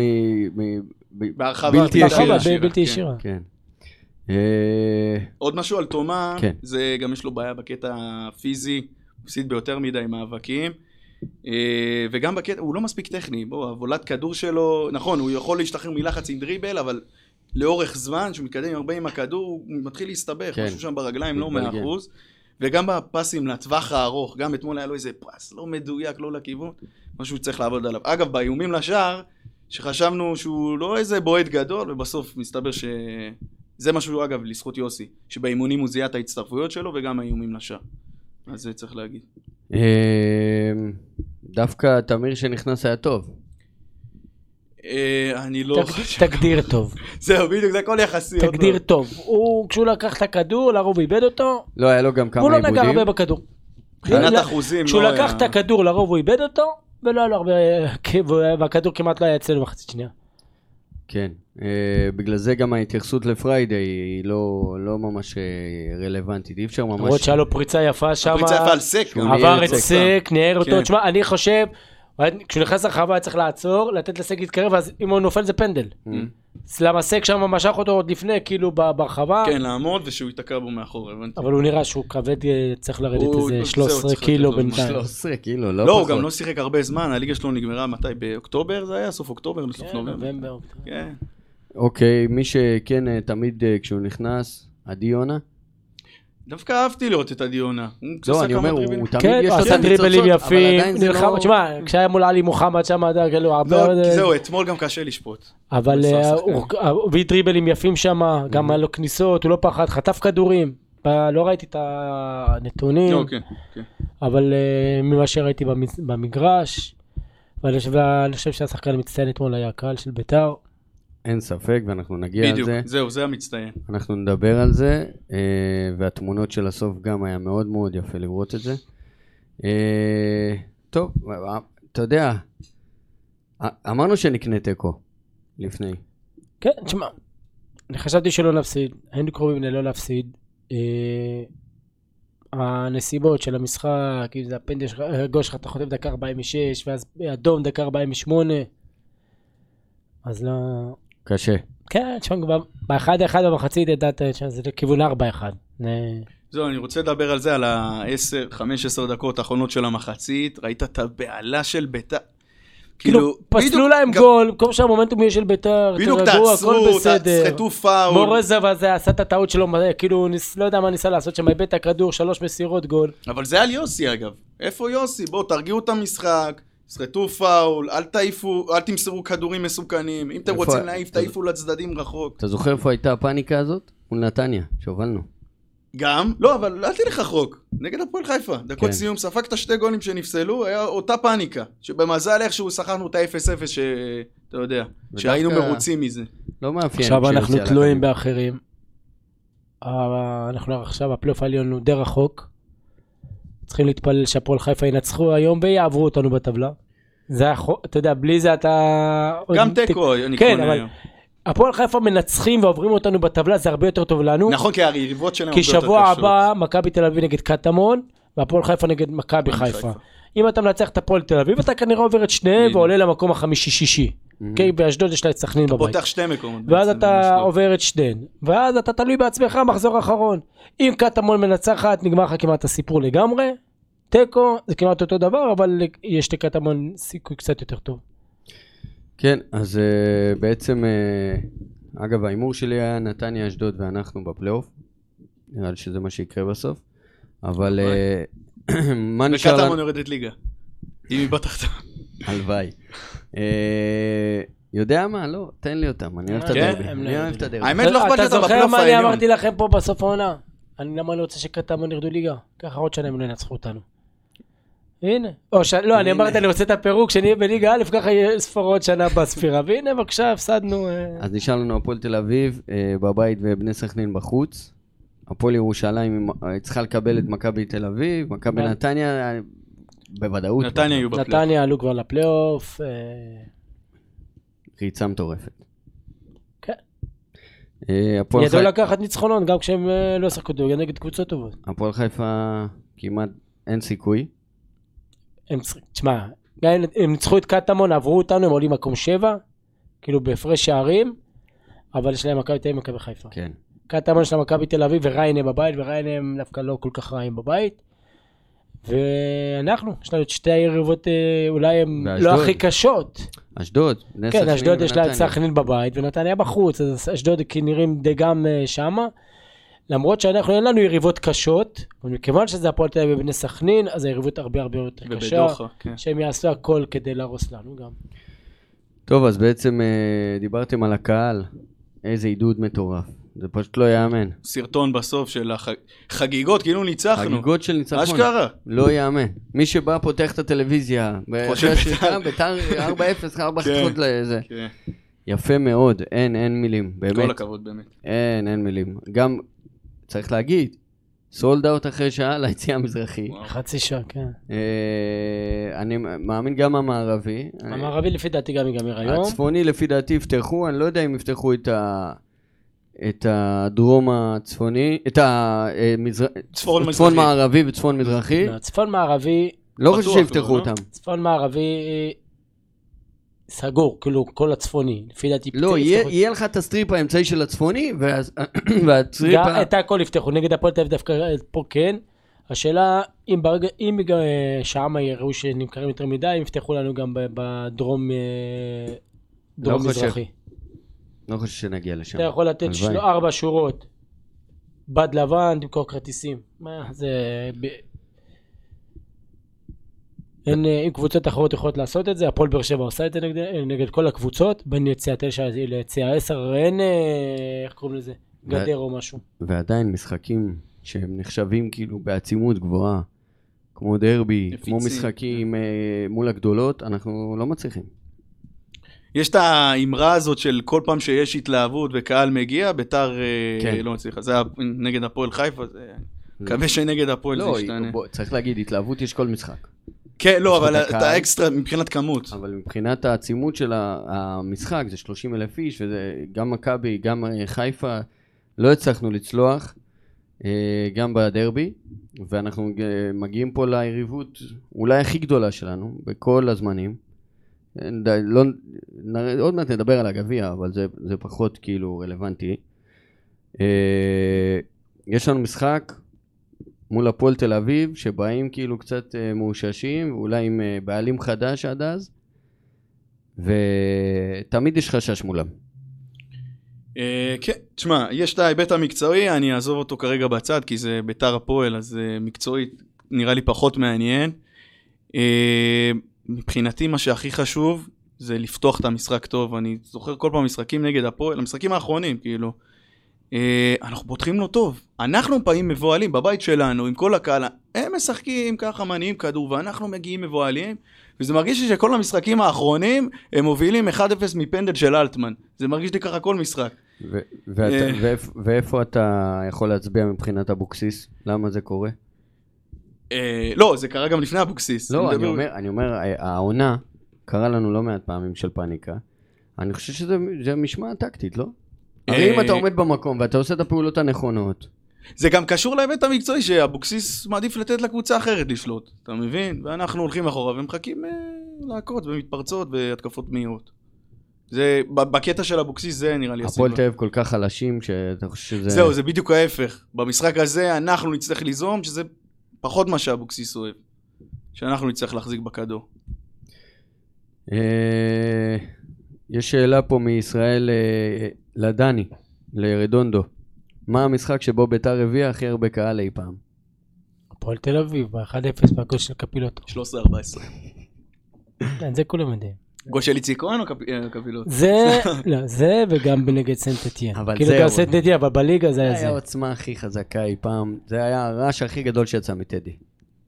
ישירה. בלתי כן. ישירה. כן. אה, עוד משהו על תומה, כן. זה גם יש לו בעיה בקטע הפיזי, הוא הפסיד ביותר מדי מאבקים. אה, וגם בקטע, הוא לא מספיק טכני, בוא, הבולת כדור שלו, נכון, הוא יכול להשתחרר מלחץ עם דריבל, אבל לאורך זמן, שהוא מתקדם הרבה עם הכדור, הוא מתחיל להסתבך, כן. משהו שם ברגליים לא. מאה אחוז. וגם בפסים לטווח הארוך, גם אתמול היה לו איזה פס לא מדויק, לא לכיוון, משהו שצריך לעבוד עליו. אגב, באיומים לשער, שחשבנו שהוא לא איזה בועט גדול, ובסוף מסתבר ש... זה משהו, אגב, לזכות יוסי, שבאימונים הוא זיהה את ההצטרפויות שלו וגם האיומים לשער. אז זה צריך להגיד. אה, דווקא תמיר שנכנס היה טוב. אה, אני לא חושב... תגדיר טוב, זהו, בדיוק, זה הכל יחסי. תגדיר לא. טוב. הוא, כשהוא לקח את הכדור, לרוב איבד אותו, לא, היה לו גם כמה הוא לא עיבודים. נגע הרבה בכדור. מבחינת אחוזים, כשהוא לא לקח את הכדור, לרוב הוא איבד אותו, ולא היה לו הרבה... והכדור כמעט לא היה אצלנו מחצית שנייה. כן. אה, בגלל זה גם ההתייחסות לפריידי היא לא לא ממש אה, רלוונטית. אי אפשר ממש... למרות שהיה לו פריצה יפה שם, הפריצה יפה על סק. עבר את. סק, ניער אותו. כן. תשמע, אני חושב, כשהוא נכנס לרחבה היה צריך לעצור, לתת לסק להתקרב, ואז אם הוא נופל זה פנדל. Mm. אז למה סק שם משך אותו עוד לפני, כאילו ברחבה, כן, לעמוד ושהוא ייתקע בו מאחור, הבנתי. אבל הוא נראה שהוא כבד, אה, צריך לרדת איזה זהו, 13 צריך קילו בינתיים. 13 כאילו, לא לא, הוא פחות. גם לא שיחק הרבה זמן, הליגה שלו נגמרה מתי? באוקטובר זה היה? סוף אוקטובר? בסוף כן, נובמבר? נובמבר. כן. אוקיי, מי שכן אה, תמיד אה, כשהוא נכנס, עדי יונה. דווקא אהבתי לראות את הדיונה. לא, אני אומר, הוא תמיד כן, יש לו את עשה דריבלים הניצוצות, אבל יפים, עדיין זה נלחם, לא... תשמע, כשהיה מול עלי מוחמד שם, אתה יודע, כאילו, הרבה... לא, זהו, אתמול גם קשה לשפוט. אבל הוא אה, עשה הוא הביא דריבלים יפים שם, גם היה לו כניסות, הוא לא פחד, חטף כדורים. לא ראיתי את הנתונים, לא, כן, כן. אבל אה, ממה שראיתי במ- במגרש, ואני חושב שהשחקן המצטיין אתמול היה הקהל של ביתר. אין ספק, ואנחנו נגיע על בדיוק, זה. זהו, זה המצטיין. אנחנו נדבר על זה, אה, והתמונות של הסוף גם היה מאוד מאוד יפה לראות את זה. אה, טוב, אה, אתה יודע, אה, אמרנו שנקנה תיקו לפני. כן, תשמע, אני חשבתי שלא נפסיד, היינו קרובים ללא להפסיד. אה, הנסיבות של המשחק, אם זה הפנדל שלך, הגול שלך, אתה חוטף דקה 46, ואז אדום דקה 48, אז לא... קשה. כן, תשמע, כבר באחד אחד במחצית ידעת שזה לכיוון 4-1. אה, זהו, אני רוצה לדבר על זה, על ה-10-15 דקות האחרונות של המחצית. ראית את הבהלה של ביתר. כאילו, פסלו בדיוק, להם גול, במקום שהמומנטום יהיה של ביתר, בדיוק, תרגעו, הכל תעצרו, בסדר. תסחטו פאול. מורזב הזה עשה את הטעות שלו, כאילו, ניס- לא יודע מה ניסה לעשות שם, איבד את הכדור, שלוש מסירות גול. אבל זה על יוסי אגב. איפה יוסי? בואו, תרגיעו את המשחק, תסחטו פאול, אל תעיפו, אל תמסרו כדורים מסוכנים. אם אתם איפה- רוצים להעיף, תעיפו לצדדים רחוק. אתה זוכר איפה הייתה הפאניקה הזאת? מול נתניה, שהובלנו. גם, לא, אבל אל תלך רחוק. נגד הפועל חיפה. דקות כן. סיום, ספגת שתי גולים שנפסלו, היה אותה פאניקה. שבמזל איכשהו שכחנו את ה-0-0, שאתה יודע, שהיינו מרוצים מזה. לא מאפיין. עכשיו אנחנו תלויים. באחרים. אנחנו עכשיו, הפלייאוף העליון הוא די רחוק. צריכים להתפלל שהפועל חיפה ינצחו היום ויעברו אותנו בטבלה. זה החוק, אתה יודע, בלי זה אתה... גם תיקו, אני כן, אבל-. הפועל חיפה מנצחים ועוברים אותנו בטבלה, זה הרבה יותר טוב לנו. נכון, כי היריבות שלהם כי הרבה יותר שבוע. הבא מכבי תל אביב נגד קטמון, והפועל חיפה נגד מכבי חיפה. אם אתה מנצח את הפועל תל אביב, אתה כנראה עובר את שניהם. ועולה למקום החמישי-שישי. אוקיי, באשדוד יש לה את סכנין אתה בבית. פותח שתי מקומות. ואז אתה. עובר את שניהם. ואז אתה תלוי בעצמך מחזור אחרון. אם קטמון מנצחת, נגמר לך כמעט הסיפור לגמרי. תיקו זה כמעט אותו דבר, אבל יש לקטמון סיכוי קצת יותר טוב. כן, אז uh, בעצם, uh, אגב, ההימור שלי היה נתניה, אשדוד ואנחנו בפלייאוף. נראה לי שזה מה שיקרה בסוף. אבל uh, מה נשאר וקטמון? יורדת ליגה. אם היא בתחתון. הלוואי. אה, יודע מה? לא, תן לי אותם, אני אוהב את כן? הדרבי. לא אני אוהב את. הדרבי. האמת לא אכפת לי אתה אותה זוכר בפלייאוף מה אני העליון. אמרתי לכם פה בסוף העונה? אני למה אני רוצה שקטמון ירדו ליגה? ככה עוד שנה הם לא ינצחו אותנו. הנה. או ש... לא, אני. אמרתי, אני רוצה את הפירוק, כשנהיה בליגה א', ככה יהיה ספרות שנה בספירה. והנה, בבקשה, הפסדנו. אה, אז נשאר לנו הפועל תל אביב אה, בבית ובני סכנין בחוץ. הפועל ירושלים צריכה לקבל את מכבי תל אביב, מכבי. נתניה, בוודאות. נתניה יהיו בפלייאוף. נתניה עלו כבר לפלייאוף. אה, ריצה מטורפת. כן. אה, ידעו לקחת ניצחונות גם כשהם אה, לא שיחקו דורגל נגד קבוצות טובות. הפועל חיפה כמעט אין סיכוי. הם צריכים, תשמע, הם ניצחו את קטמון, עברו אותנו, הם עולים מקום שבע, כאילו בהפרש שערים, אבל יש להם מכבי תל אביב ומכבי חיפה. כן. קטמון יש להם מכבי תל אביב וריינה בבית, וריינה הם דווקא לא כל כך רעים בבית. ואנחנו, יש לנו את שתי היריבות, אה, אולי הן. לא הכי קשות. אשדוד, כן, אשדוד יש לה את. סכנין בבית, ונתניה בחוץ, אז אשדוד כי נראים די גם אה, שמה. למרות שאנחנו, אין לנו יריבות קשות, אבל מכיוון שזה הפועל תל אביב ובני סכנין, אז היריבות הרבה הרבה יותר קשה. ובדוחה, כן. שהם יעשו הכל כדי להרוס לנו גם. טוב, אז בעצם אה, דיברתם על הקהל. איזה עידוד מטורף. זה פשוט לא ייאמן. סרטון בסוף של החגיגות, כאילו ניצחנו. חגיגות של ניצחון. אשכרה. לא ייאמן. מי שבא פותח את הטלוויזיה, חושב בית"ר. בית"ר 4-0, 4 כן. חתיכות לזה. כן, יפה מאוד, אין, אין מילים, כל באמת. הכבוד באמת. אין, אין מילים. גם, צריך להגיד, סולד אאוט אחרי שעה ליציאה המזרחי. וואו. חצי שעה, כן. אה, אני מאמין גם המערבי. המערבי לפי דעתי גם ייגמר היום. הצפוני לפי דעתי יפתחו, אני לא יודע אם יפתחו את ה... את הדרום הצפוני, את המזרח... צפון מזרחי. צפון מערבי וצפון מזרחי. לא, צפון מערבי, לא חושב שיפתחו לא? אותם. צפון מערבי סגור, כאילו כל הצפוני. לפי דעתי לא, יהיה יהיה לך את ה strip האמצעי של הצפוני, וה strip... את הכל יפתחו, נגד הפועל תל אביב דווקא פה כן. השאלה, אם ברגע, אם אה, שם יראו שנמכרים יותר מדי, הם יפתחו לנו גם ב- בדרום אה, דרום לא חושב. לא חושב שנגיע לשם. אתה יכול לתת הלוואי. של... ארבע שורות, בד לבן, תמכור כרטיסים. מה, זה... ב... אין, אה, אם קבוצות אחרות יכולות לעשות את זה, הפועל באר שבע עושה את זה נגד, אה, נגד כל הקבוצות, בין יציאה 9 ליציאה 10, אין, אה, איך קוראים לזה? גדר או משהו. ועדיין משחקים שהם נחשבים כאילו בעצימות גבוהה, כמו דרבי, נפיצים. כמו משחקים אה, מול הגדולות, אנחנו לא מצליחים. יש את האמרה הזאת של כל פעם שיש התלהבות וקהל מגיע, ביתר אה, כן. לא מצליחה. זה היה נגד הפועל חיפה, זה... מקווה שנגד הפועל זה לא, ישתנה. בוא, צריך להגיד, התלהבות יש כל משחק. כן, לא, אבל את. האקסטרה מבחינת כמות. אבל מבחינת העצימות של המשחק, זה 30 אלף איש, וזה גם מכבי, גם אה, חיפה, לא הצלחנו לצלוח, אה, גם בדרבי, ואנחנו מגיעים פה ליריבות אולי הכי גדולה שלנו, בכל הזמנים. לא, נראה- עוד מעט נדבר על הגביע, אבל זה, זה פחות כאילו רלוונטי. אה, יש לנו משחק מול הפועל תל אביב, שבאים כאילו קצת אה, מאוששים, ואולי עם אה, בעלים חדש עד אז, ותמיד יש חשש מולם. אה, כן, תשמע, יש את ההיבט המקצועי, אני אעזוב אותו כרגע בצד, כי זה ביתר הפועל, אז אה, מקצועית נראה לי פחות מעניין. אה, מבחינתי מה שהכי חשוב זה לפתוח את המשחק טוב. אני זוכר כל פעם משחקים נגד הפועל, המשחקים האחרונים, כאילו. אה, אנחנו פותחים לו טוב. אנחנו באים מבוהלים בבית שלנו, עם כל הקהל, הם משחקים ככה, מניעים כדור, ואנחנו מגיעים מבוהלים, וזה מרגיש לי שכל המשחקים האחרונים, הם מובילים 1-0 מפנדל של אלטמן. זה מרגיש לי ככה כל משחק. ו- ואתה- אה. ואיפ- ואיפה אתה יכול להצביע מבחינת אבוקסיס? למה זה קורה? אה, לא, זה קרה גם לפני אבוקסיס. לא, אני מדבר- אומר, אני אומר, ה- העונה, קרה לנו לא מעט פעמים של פאניקה. אני חושב שזה זה משמעת טקטית, לא? הרי אם אה, אתה עומד במקום ואתה עושה את הפעולות הנכונות, זה גם קשור להיבט המקצועי שאבוקסיס מעדיף לתת לקבוצה אחרת לשלוט, אתה מבין? ואנחנו הולכים אחורה ומחכים אה, להכות ומתפרצות והתקפות מהירות. זה, בקטע של אבוקסיס זה נראה לי הפועל הסיבה. תל אביב כל כך חלשים, שאתה חושב שזה... זהו, זה בדיוק ההפך. במשחק הזה אנחנו נצטרך ליזום, שזה פחות מה שאבוקסיס אוהב. שאנחנו נצטרך להחזיק בכדור. אה, יש שאלה פה מישראל אה, לדני, לרדונדו. מה המשחק שבו ביתר הביאה הכי הרבה קהל אי פעם? הפועל תל אביב, ב-1-0 בגול של קפילוטו. 13-14. כן, זה כולם יודעים. גול של איציק כהן או אה, קבילות? זה, לא, זה וגם בנגד סנט אתיין. אבל כאילו זהו. גם סנט אתיין, אבל בליגה זה זה היה היה זה. העוצמה הכי חזקה אי פעם. זה היה הרעש הכי גדול שיצא מטדי.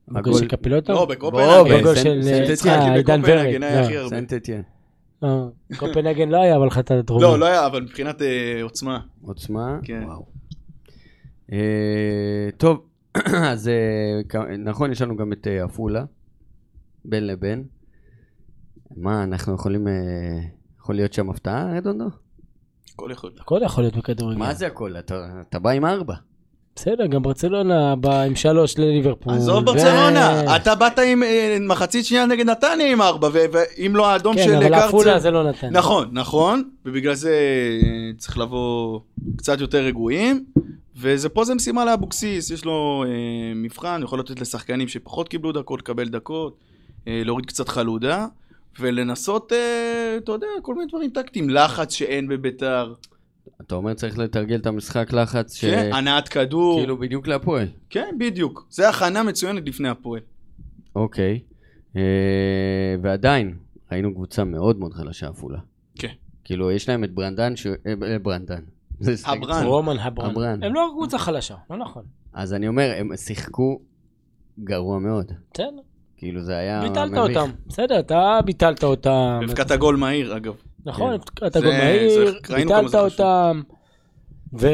בגול של קפילוטו? לא, בקופנהגן. בגול של אה, אה, עידן ורד. היה לא, הרבה. סנט אתיין. לא, קופנהגן לא היה, אבל חטא הדרומי. לא, לא היה, אבל מבחינת אה, עוצמה. עוצמה? כן. אה, טוב, אז אה, נכון, יש לנו גם את אה, עפולה, בין לבין. מה, אנחנו יכולים... אה, יכול להיות שם הפתעה, רדונדו? הכל יכול. הכל יכול להיות בכדורגל. מה זה הכל? אתה אתה בא עם ארבע. בסדר, גם ברצלונה בא עם שלוש לליברפול. עזוב ברצלונה, אתה באת עם אה, מחצית שנייה נגד נתניה עם ארבע, ו- ואם לא האדום כן, של אבל קרצר... עפולה זה לא נתן. נכון, נכון, ובגלל זה אה, צריך לבוא קצת יותר רגועים, ופה זה משימה לאבוקסיס, יש לו אה, מבחן, יכול לתת לשחקנים שפחות קיבלו דקות, לקבל דקות, אה, להוריד קצת חלודה, ולנסות, אה, אתה יודע, כל מיני דברים טקטיים, לחץ שאין בביתר, אתה אומר צריך לתרגל את המשחק לחץ, ש- כן, הנעת כדור, כאילו בדיוק להפועל. כן, בדיוק, זה הכנה מצוינת לפני הפועל. אוקיי. אה, ועדיין, ראינו קבוצה מאוד מאוד חלשה עפולה. כן. כאילו, יש להם את ברנדן, ש... אה, אה, ברנדן. הברן. רומן הברן. הברן. הם לא קבוצה חלשה, לא נכון. אז אני אומר, הם שיחקו גרוע מאוד. בסדר, כאילו, זה היה ביטלת מביך. אותם. בסדר, אתה ביטלת אותם. והבקעת גול מהיר, אגב. נכון, כן. אתה זה- גול מהיר, זה- ביטלת. אותם. ו...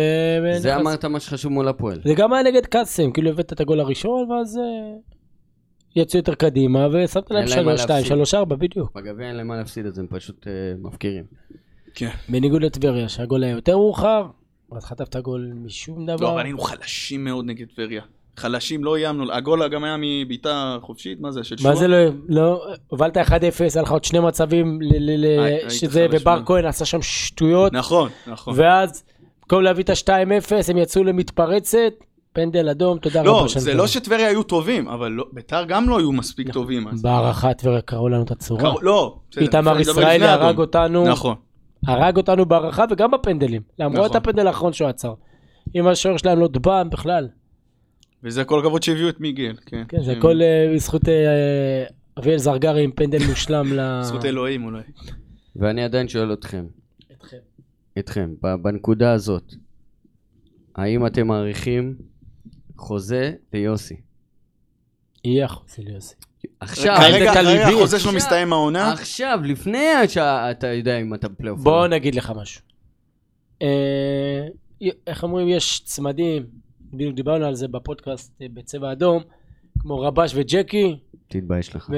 זה אמרת מה שחשוב מול הפועל. זה גם היה נגד קאסם, כאילו הבאת את הגול הראשון, ואז אה, יצאו יותר קדימה, ושמת להם אין להם מה 3, 2, להפסיד. 3, 4, בדיוק. בגביע אין להם מה להפסיד, אז הם פשוט אה, מפקירים. כן. בניגוד לטבריה, שהגול היה יותר מאוחר, אז חטפת גול משום לא, דבר. אבל היינו חלשים מאוד נגד טבריה. חלשים, לא איימנו, הגול גם היה מבעיטה חופשית, מה זה, של שועה? מה זה לא, לא, הובלת 1-0, היה לך עוד שני מצבים, שזה, ובר. כהן עשה שם שטויות, נכון, נכון. ואז במקום להביא את ה-2-0, הם יצאו למתפרצת, פנדל אדום, תודה רבה. לא, זה. לא שטבריה היו טובים, אבל לא- ביתר גם לא היו מספיק טובים אז. בהערכה טבריה קראו לנו את הצורה. קר- לא, בסדר, איתמר ישראלי. הרג אותנו, נכון. הרג אותנו בהערכה וגם בפנדלים. למרות נכון. הפנדל האחרון שהוא עצר. אם השוער שלהם לא דבם בכלל. וזה כל הכבוד שהביאו את מיגל, כן. כן, זה הכל אה, בזכות אה, אביאל זרגרי עם פנדל מושלם ל... זכות אלוהים אולי. ואני עדיין שואל אתכם, אתכם. אתכם, בנקודה הזאת, האם אתם מעריכים חוזה ליוסי? יהיה החוזה ליוסי. עכשיו, כרגע- כרגע. החוזה שלו מסתיים העונה. עכשיו, לפני שאתה יודע אם אתה בפלייאוף. בוא לא. נגיד לך משהו. אה, איך אומרים, יש צמדים, בדיוק דיברנו על זה בפודקאסט אה, בצבע אדום, כמו רבש וג'קי, תתבייש לך. ו...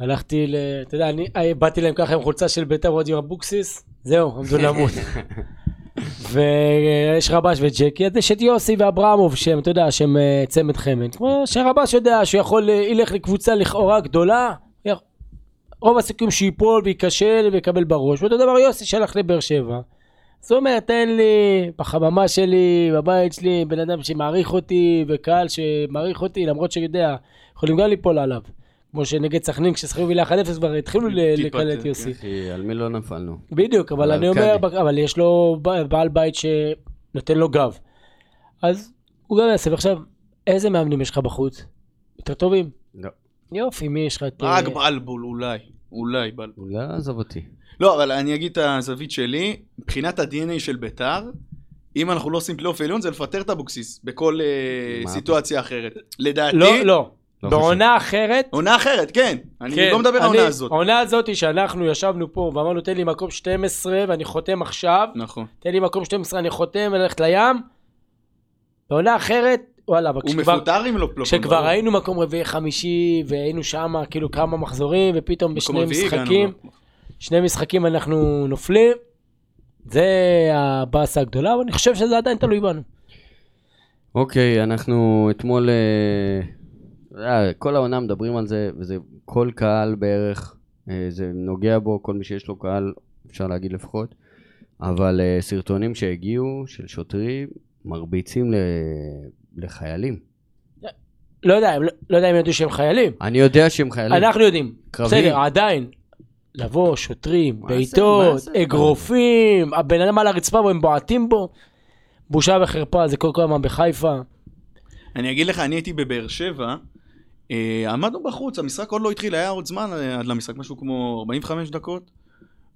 הלכתי ל... אתה יודע, אני אה, באתי להם ככה עם חולצה של ביתר ועוד עם אבוקסיס, זהו, עמדו למות. ויש רבש וג'קי, אז יש את יוסי ואברמוב שהם, אתה יודע, שהם אה, צמד חמד. כמו שרבש יודע שהוא יכול, ילך לקבוצה לכאורה גדולה, רוב הסיכויים שייפול וייכשל ויקבל בראש. ואותו דבר יוסי שהלך לבאר שבע. אז הוא אומר, תן לי, בחממה שלי, בבית שלי, בן אדם שמעריך אותי, וקהל שמעריך אותי, למרות שיודע, יכולים גם ליפול עליו. כמו שנגד סכנין, כששחקו וילה 1-0 כבר התחילו לקלל את כן. יוסי. על מי לא נפלנו? בדיוק, אבל אני אומר. אבל יש לו ב- בעל בית שנותן לו גב. אז הוא גם יעשה. ועכשיו, איזה מאמנים יש לך בחוץ? יותר טובים? לא. יופי, מי יש לך את... רק בלבול אולי. אולי בלבול. לא, עזוב אותי. לא, אבל אני אגיד את הזווית שלי, מבחינת ה-DNA של ביתר, אם אנחנו לא עושים פלייאוף עליון זה לפטר את אבוקסיס בכל מה? סיטואציה אחרת. לדעתי, לא, לא. לא בעונה אחרת, עונה אחרת, כן. אני כן, לא מדבר על העונה הזאת. העונה הזאת שאנחנו ישבנו פה ואמרנו תן לי מקום 12 ואני חותם עכשיו, נכון. תן לי מקום 12 אני חותם וללכת לים. בעונה אחרת, וואלה, אבל הוא כשכבר- מפוטר אם לא פלייאוף. כשכבר. היינו מקום רביעי חמישי והיינו שם כאילו כמה מחזורים ופתאום מקום בשני רביעי הגענו. שני משחקים אנחנו נופלים. זה הבאסה הגדולה, אבל אני חושב שזה עדיין תלוי בנו. אוקיי, אנחנו אתמול... אה, יודע, כל העונה מדברים על זה, וזה כל קהל בערך, אה, זה נוגע בו, כל מי שיש לו קהל, אפשר להגיד לפחות, אבל אה, סרטונים שהגיעו של שוטרים מרביצים ל... לחיילים. לא יודע, לא- לא יודע אם ידעו שהם חיילים. אני יודע שהם חיילים. אנחנו יודעים. קרביים. בסדר, עדיין. לבוא, שוטרים, בעיטות? אגרופים, הבן אדם על הרצפה והם בועטים בו. בושה וחרפה, זה כל הזמן בחיפה. אני אגיד לך, אני הייתי בבאר שבע, אה, עמדנו בחוץ, המשחק עוד לא התחיל, היה עוד זמן עד למשחק, משהו כמו 45 דקות,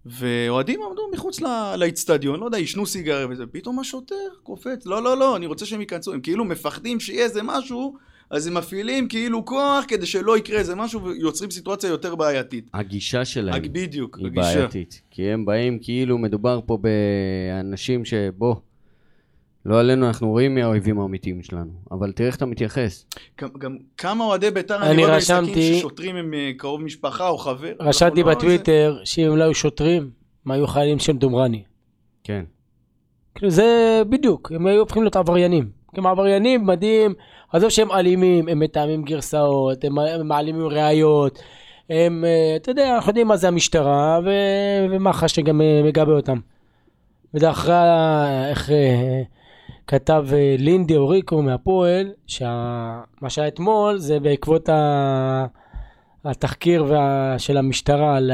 ואוהדים עמדו מחוץ לאיצטדיון, לא יודע, עישנו סיגריה וזה, פתאום השוטר קופץ, לא, לא, לא, אני רוצה שהם ייכנסו, הם כאילו מפחדים שיהיה איזה משהו, אז הם מפעילים כאילו כוח כדי שלא יקרה איזה משהו, ויוצרים סיטואציה יותר בעייתית. הגישה שלהם רק בדיוק, היא הגישה. בעייתית. כי הם באים כאילו מדובר פה באנשים שבוא, לא עלינו, אנחנו רואים מי האויבים האמיתיים שלנו, אבל תראה איך אתה מתייחס. גם, גם כמה אוהדי בית"ר אני אני רואה רשמתי- במשחקים ששוטרים הם אה, קרוב משפחה או חבר. רשמתי לא- בטוויטר שאם לא היו שוטרים, הם היו חיילים של דומרני. כן. כאילו זה בדיוק, הם היו הופכים להיות עבריינים. הם עבריינים מדהים, עזוב שהם אלימים, הם מתאמים גרסאות, הם מעלימים ראיות, הם, אה, אתה יודע, אנחנו יודעים מה זה המשטרה, ו- ומח"ש שגם אה, מגבה אותם. וזה אחרי, ה- איך אה, כתב לינדי אוריקו מהפועל, שמה שהיה אתמול זה בעקבות ה... התחקיר וה... של המשטרה על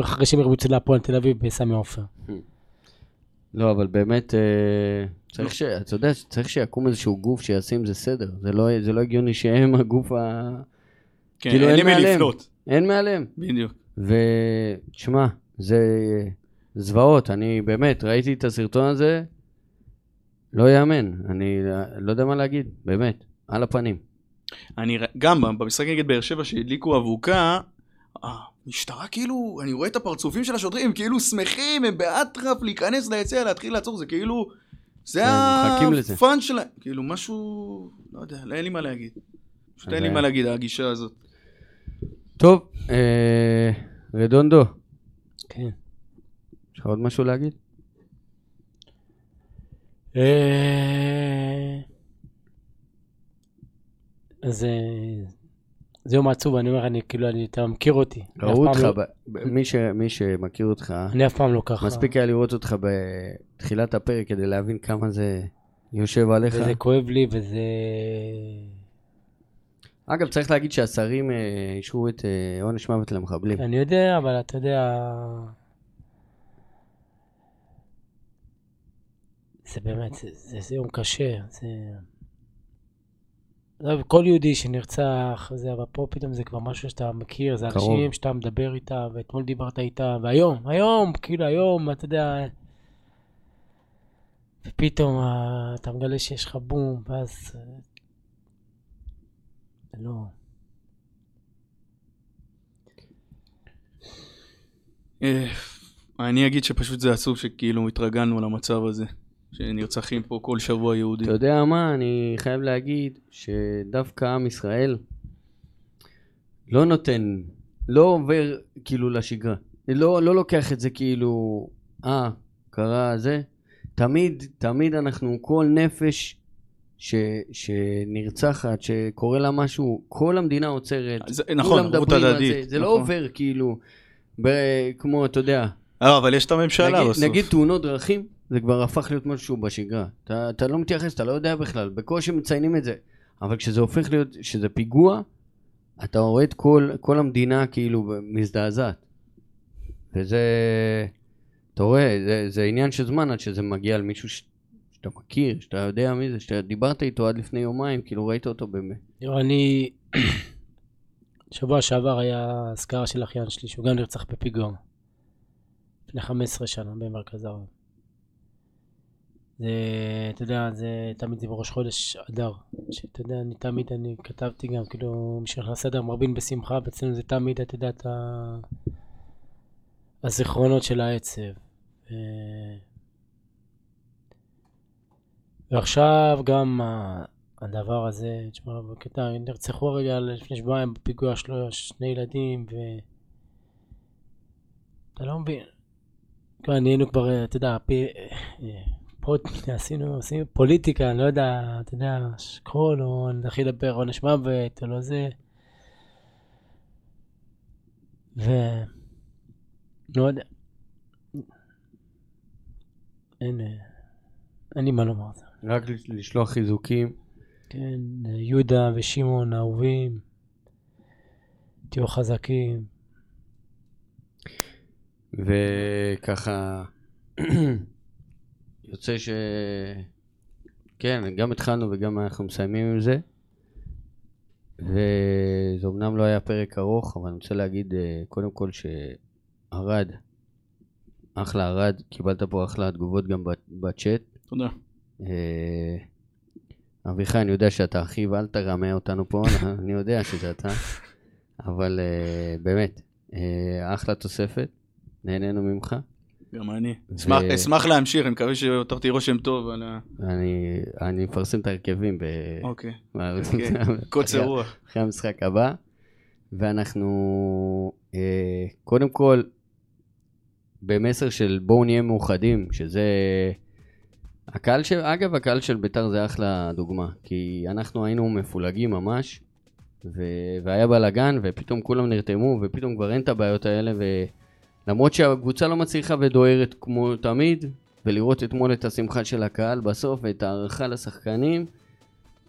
אחרי שהם להפועל תל אביב בסמי עופר. לא, אבל באמת, אה, צריך ש... אתה יודע, צריך שיקום איזשהו גוף שישים זה סדר. זה לא, זה לא הגיוני שהם הגוף ה... כן, כאילו, אין אין מעליהם. לפנות. אין מעליהם. בדיוק. ותשמע, זה זוועות. אני באמת, ראיתי את הסרטון הזה, לא יאמן. אני לא יודע מה להגיד, באמת, על הפנים. אני גם במשחק נגד באר שבע שהדליקו אבוקה, המשטרה כאילו, אני רואה את הפרצופים של השוטרים, כאילו שמחים, הם באטרף להיכנס ליציע, להתחיל לעצור, זה כאילו, זה לזה. הפאן שלהם, כאילו משהו, לא יודע, אין לי מה להגיד. פשוט אין לי אז, מה להגיד, הגישה הזאת. טוב, אה, רדונדו, כן. יש לך עוד משהו להגיד? אה, אז אה, זה יום עצוב, אני אומר, אני כאילו, אני- אתה מכיר אותי. ראו אותך, לא- ב- ב- מי ש- מי שמכיר אותך, אני אף פעם לא ככה. מספיק היה לראות אותך בתחילת הפרק כדי להבין כמה זה יושב עליך. וזה כואב לי, וזה... אגב, צריך להגיד שהשרים אה, אישרו את אה, עונש מוות למחבלים. אני יודע, אבל אתה יודע... זה באמת, זה, זה, זה יום קשה, זה... כל יהודי שנרצח, זה, אבל פה פתאום זה כבר משהו שאתה מכיר, זה קרוב. אנשים שאתה מדבר איתם, ואתמול דיברת איתם, והיום, היום, כאילו היום, אתה יודע... ופתאום אה, אתה מגלה שיש לך בום, ואז... אה, לא... אה, אני אגיד שפשוט זה עצוב שכאילו התרגלנו למצב הזה, שנרצחים פה כל שבוע יהודים. אתה יודע מה, אני חייב להגיד שדווקא עם ישראל לא נותן, לא עובר כאילו לשגרה. לא, לא לוקח את זה כאילו, אה, קרה זה. תמיד, תמיד אנחנו, כל נפש ש, שנרצחת, שקורה לה משהו, כל המדינה עוצרת. זה- נכון, ערבות הדדית. זה, זה לא נכון. עובר כאילו, ב, כמו, אתה יודע, אה, אבל יש את הממשלה נגיד, בסוף. נגיד תאונות דרכים, זה כבר הפך להיות משהו בשגרה. אתה, אתה לא מתייחס, אתה לא יודע בכלל, בקושי מציינים את זה. אבל כשזה הופך להיות, שזה פיגוע, אתה רואה את כל, כל המדינה כאילו מזדעזעת. וזה, אתה רואה, זה, זה עניין של זמן עד שזה מגיע למישהו ש, שאתה מכיר, שאתה יודע מי זה, שאתה דיברת איתו עד לפני יומיים, כאילו ראית אותו באמת. אני... שבוע שעבר היה אזכרה של אחיין שלי, שהוא גם נרצח בפיגוע. לפני 15 שנה במרכז הרב. זה, אתה יודע, זה תמיד זה בראש חודש אדר. שאתה יודע, אני תמיד, אני כתבתי גם, כאילו, מי שנכנס לסדר מרבין בשמחה, ואצלנו זה תמיד, אתה יודע, את ה... הזיכרונות של העצב. ו- ועכשיו גם הדבר הזה, תשמע, בקטע, נרצחו רגע לפני שבועיים בפיגוע שלו שני ילדים, ו... אתה לא מבין. כבר נהיינו כבר, אתה יודע, פי... פה עשינו, עשינו פוליטיקה, אני לא יודע, אתה יודע, שכול, או נתחיל לדבר עונש מוות, או לא זה. ו... לא יודע. אין, אה, אין לי מה לומר. רק לשלוח חיזוקים. כן, יהודה ושמעון אהובים, תהיו חזקים. וככה, יוצא ש... כן, גם התחלנו וגם אנחנו מסיימים עם זה. וזה אמנם לא היה פרק ארוך, אבל אני רוצה להגיד אה, קודם כל שערד, אחלה ערד, קיבלת פה אחלה תגובות גם בצ'אט. תודה. אה, אביחי, אני יודע שאתה אחיו, אל תרמה אותנו פה, אני יודע שזה אתה, אבל אה, באמת, אחלה תוספת, נהנינו ממך. גם אני. אשמח- אשמח להמשיך, אני מקווה שהותרתי רושם טוב על ה... אני, אני מפרסם את ההרכבים ב... אוקיי. כן, קוצר רוח. אחרי המשחק הבא, ואנחנו אה, קודם כל במסר של בואו נהיה מאוחדים, שזה... הקהל של, אגב, הקהל של בית"ר זה אחלה דוגמה, כי אנחנו היינו מפולגים ממש, ו... והיה בלאגן, ופתאום כולם נרתמו, ופתאום כבר אין את הבעיות האלה, ולמרות שהקבוצה לא מצליחה ודוהרת כמו תמיד, ולראות אתמול את השמחה של הקהל בסוף, ואת ההערכה לשחקנים,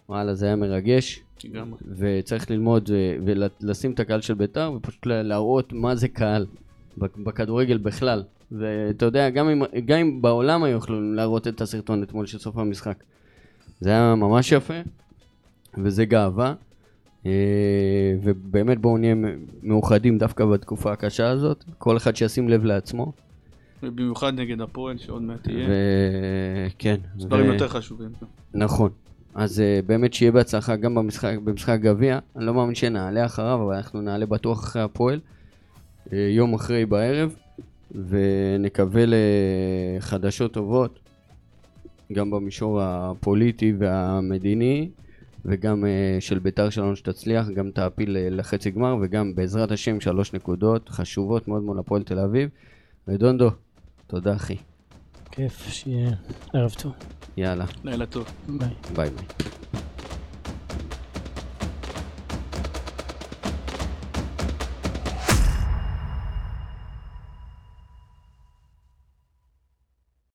וואלה, זה היה מרגש. לגמרי. וצריך ללמוד אה, ולשים את הקהל של בית"ר ופשוט לה- להראות מה זה קהל בכ- בכדורגל בכלל. ואתה יודע, גם אם, גם אם בעולם היו יכולים להראות את הסרטון אתמול של סוף המשחק. זה היה ממש יפה, וזה גאווה. אה, ובאמת בואו נהיה מאוחדים דווקא בתקופה הקשה הזאת, כל אחד שישים לב לעצמו. ובמיוחד נגד הפועל, שעוד מעט תהיה. וכן. יש דברים יותר חשובים. נכון. אז uh, באמת שיהיה בהצלחה גם במשחק, במשחק גביע. אני לא מאמין שנעלה אחריו, אבל אנחנו נעלה בטוח אחרי הפועל. Uh, יום אחרי בערב, ונקווה לחדשות טובות, גם במישור הפוליטי והמדיני, וגם uh, של בית"ר שלנו שתצליח, גם תעפיל uh, לחצי גמר, וגם בעזרת השם שלוש נקודות חשובות מאוד מול הפועל תל אביב. ודונדו, תודה אחי. כיף, שיהיה ערב טוב. יאללה, לילה טוב. ביי. ביי ביי.